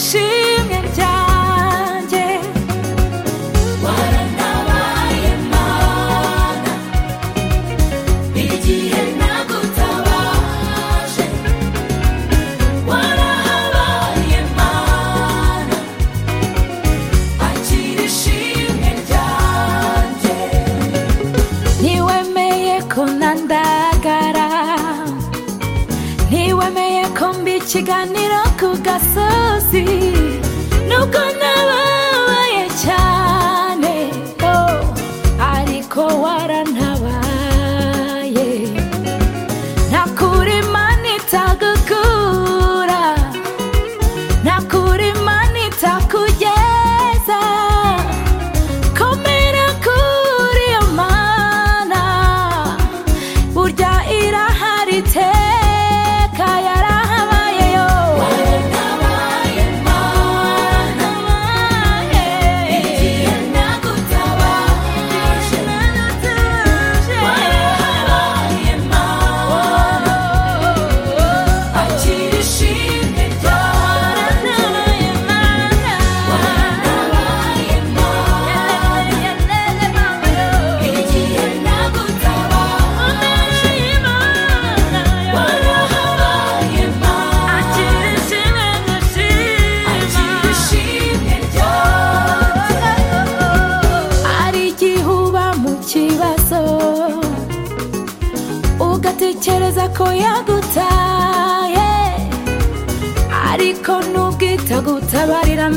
sim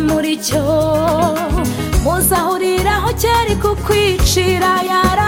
muri cyo muzahuriraho cyari kukwicira yara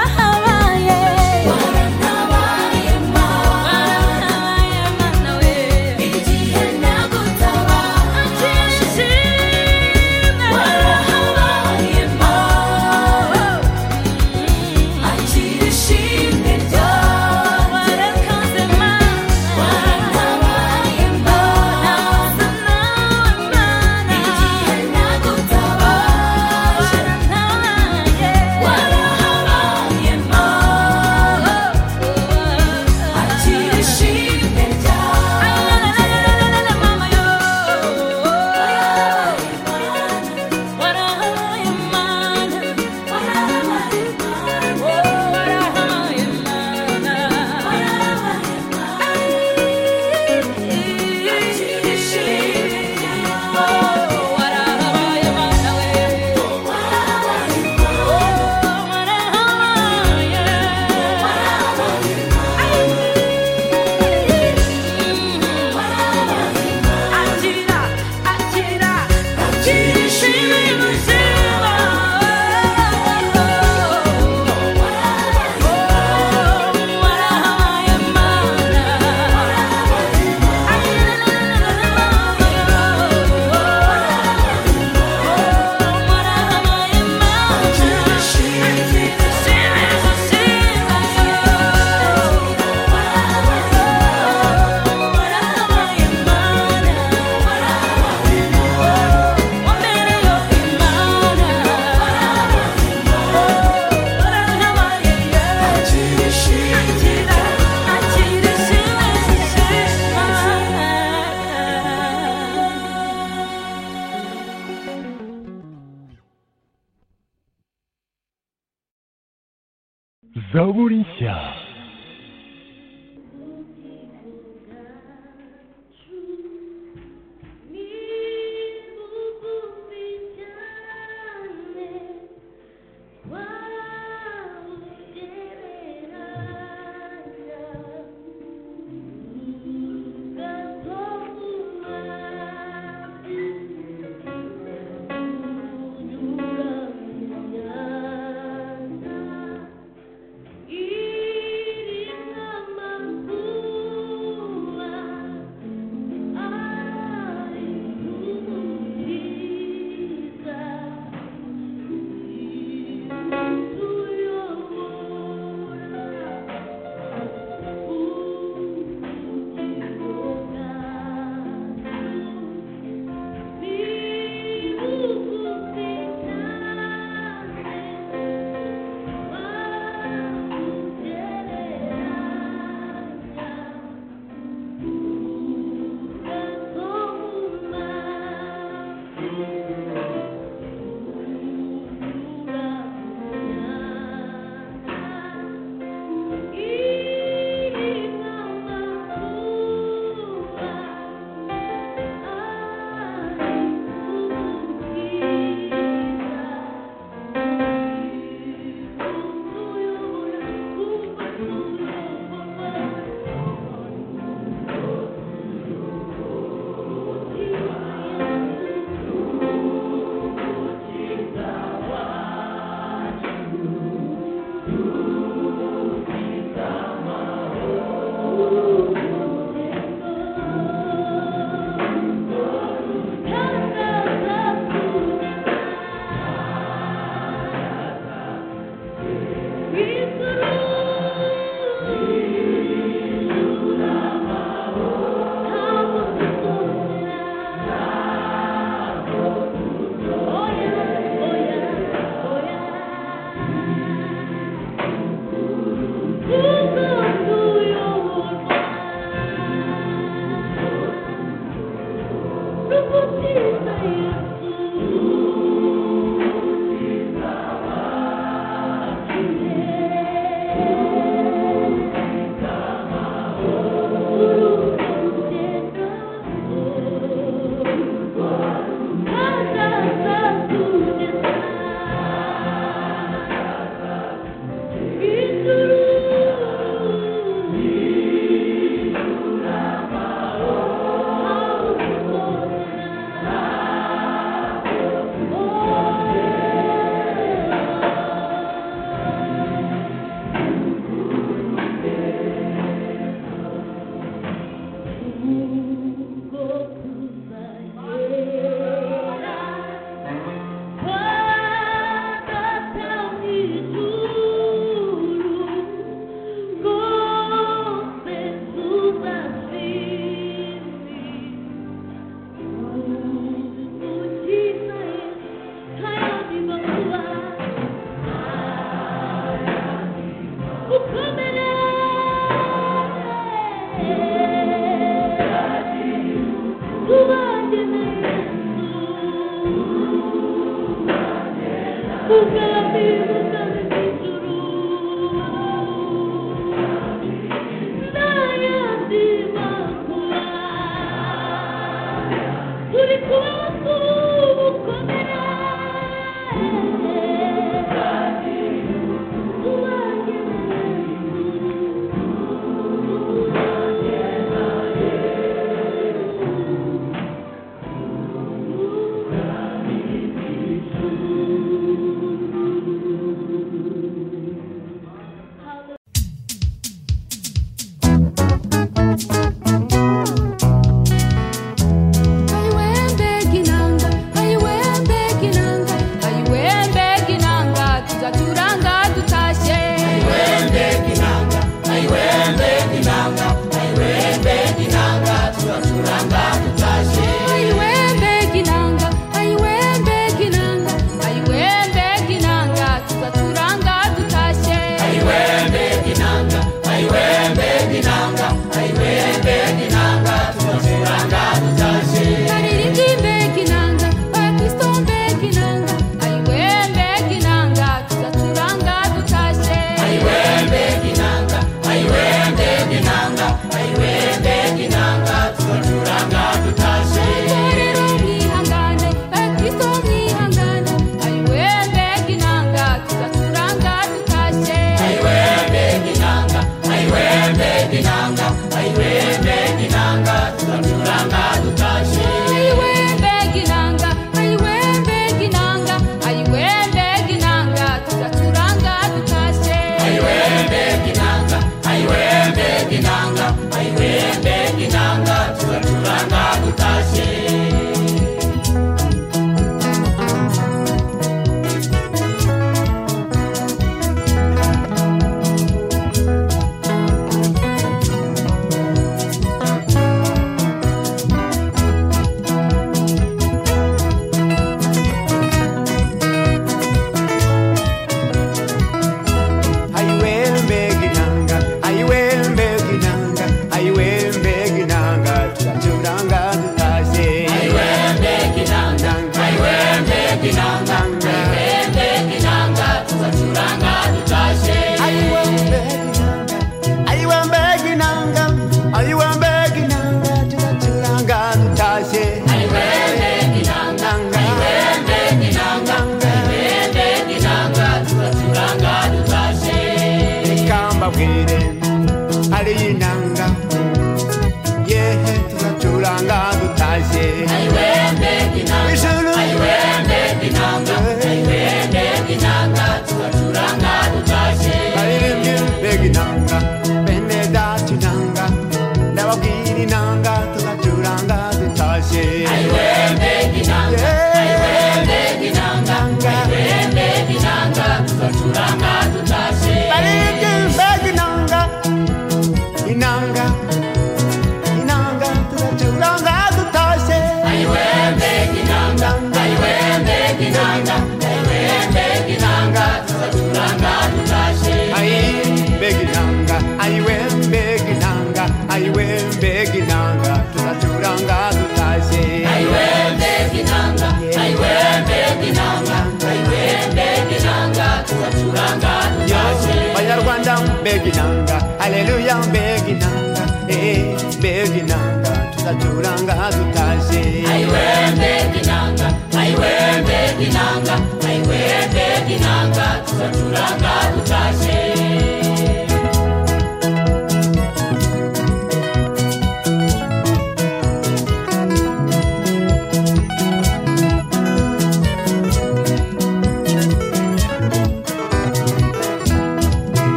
Haleluya mbeginanga eh mbeginanga tutachuranga tutashe aiwe mbeginanga aiwe mbeginanga aiwe mbeginanga tutachuranga tutashe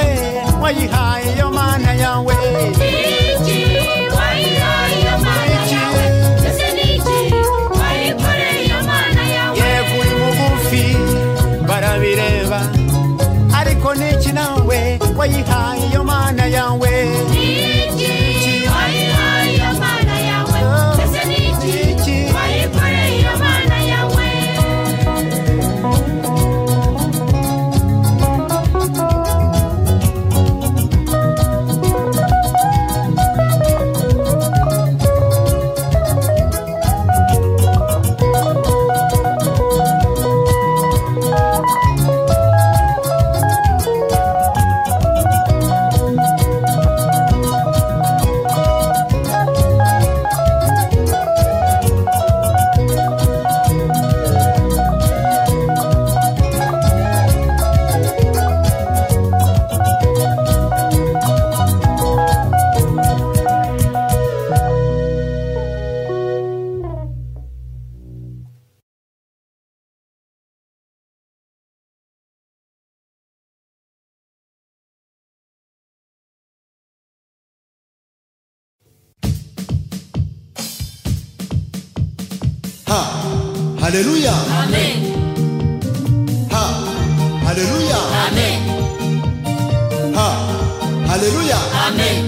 way. Why you hide your man and your way? Alléluia. Amen. Ha. Alléluia. Amen. Ha. Alléluia. Amen.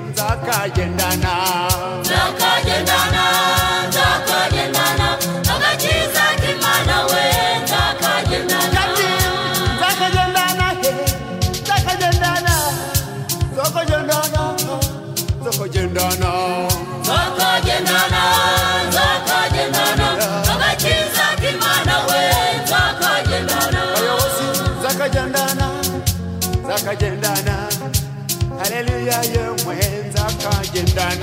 Zaka La Zaka yendana. And done.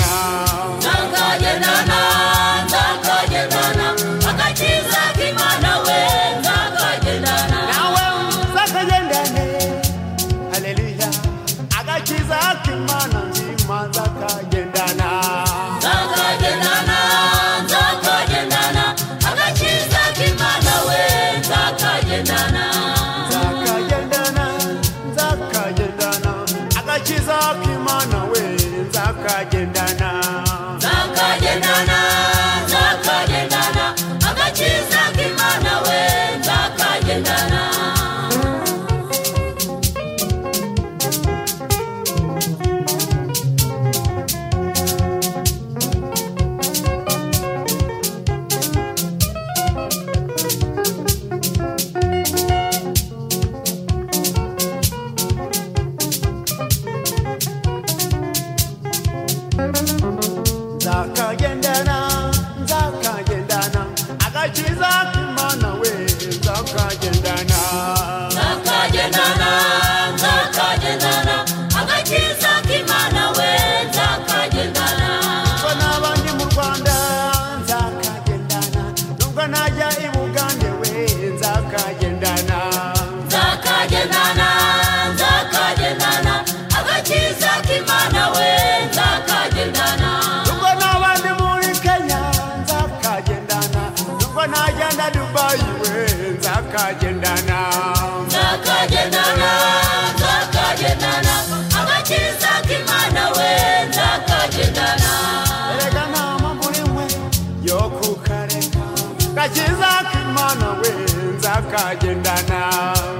gakiza k'imana we nzakagendana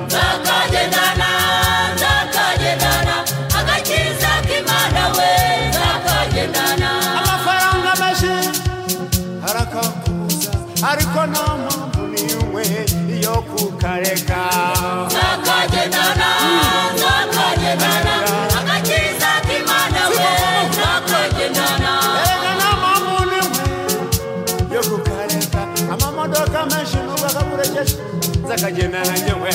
nzakagendana nzakagendana agakiza k'imana we nzakagendana amafaranga menshi harakakubuza ariko nta mpamvu n'imwe yo kukareka zakagenda nanjye nkwe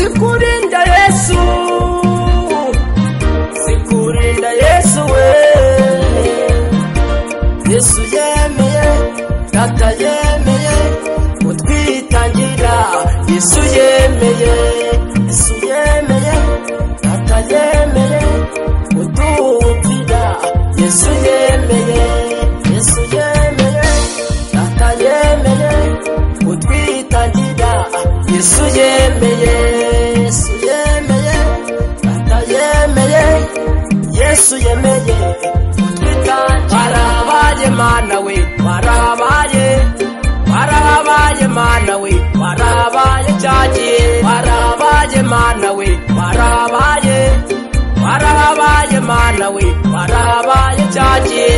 sikurinda yesu sikurinda yesu we yesu yemeye data yemeye utwitangira yesu yemeye yesu yemeye data yemeye uduhukira yesu yemeye yesu yemeye data yemeye utwitangira yesu yemeye usuyemeye warabaye mana we warabaye warabaye mana we warabaye cagiye warabaye mana we warabaye warabaye mana we warabaye cagiye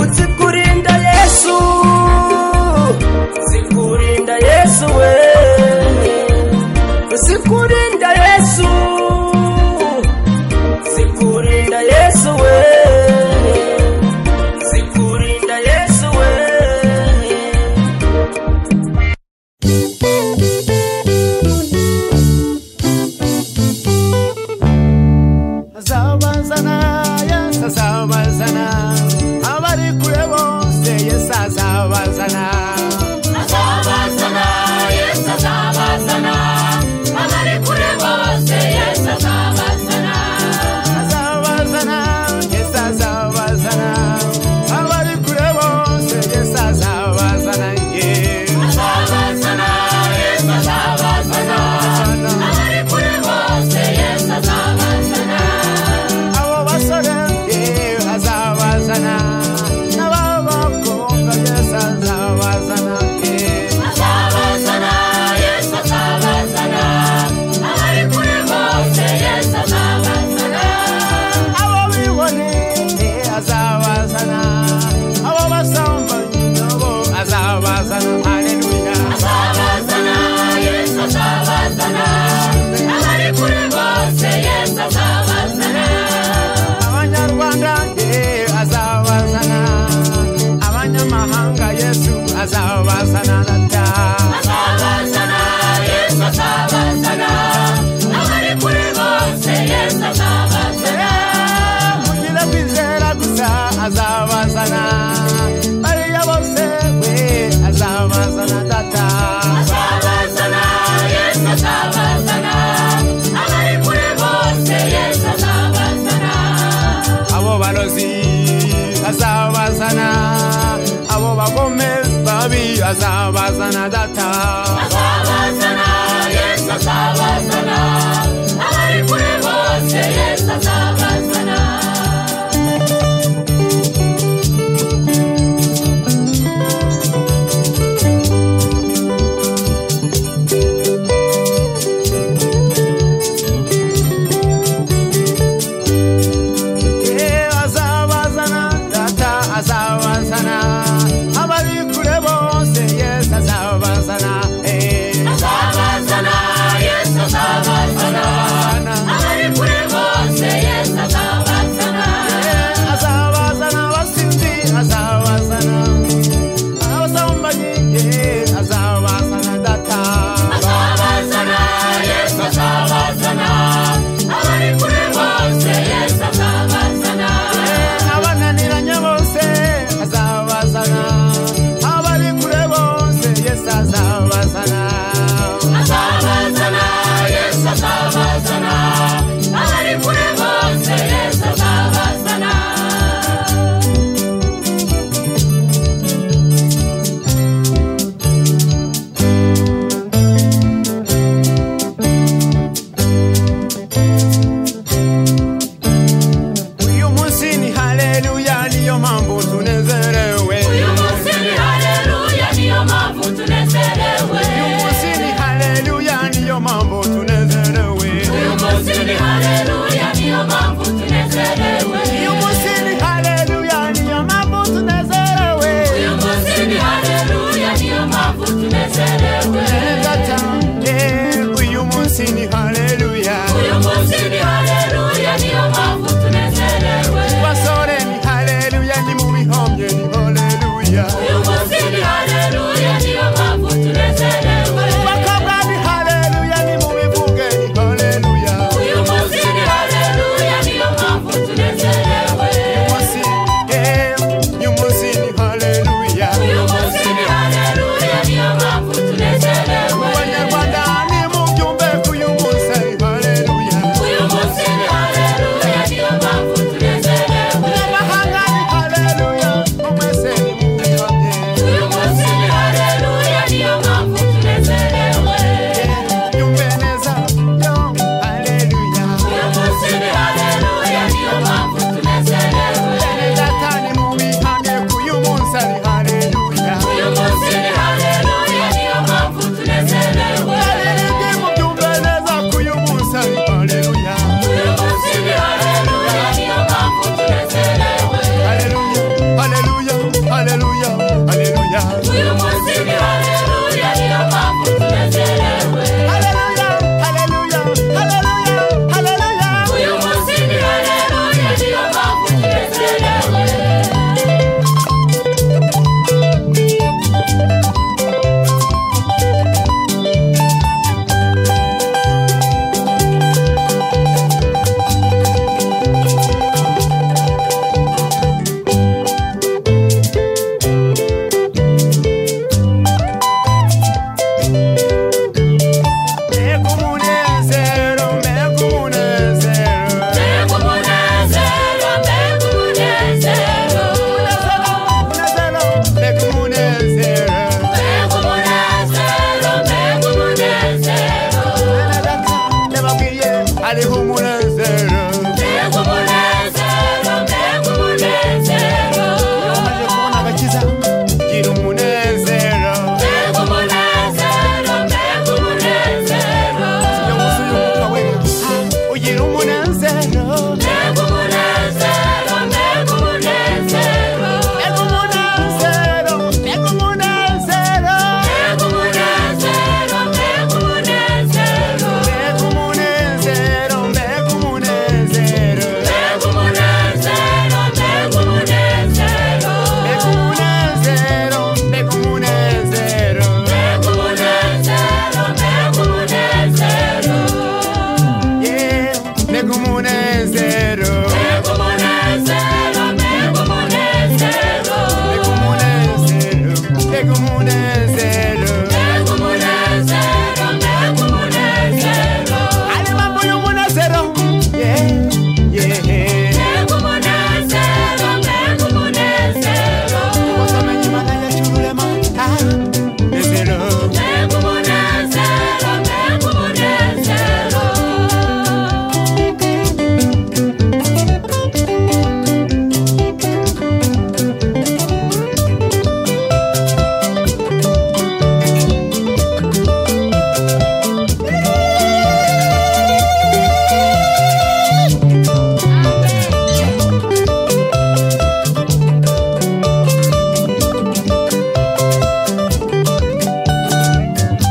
uzikurinda yesu zikurinda yesu we abarozi azabazana abo bagome babi azawazana data 太厉害！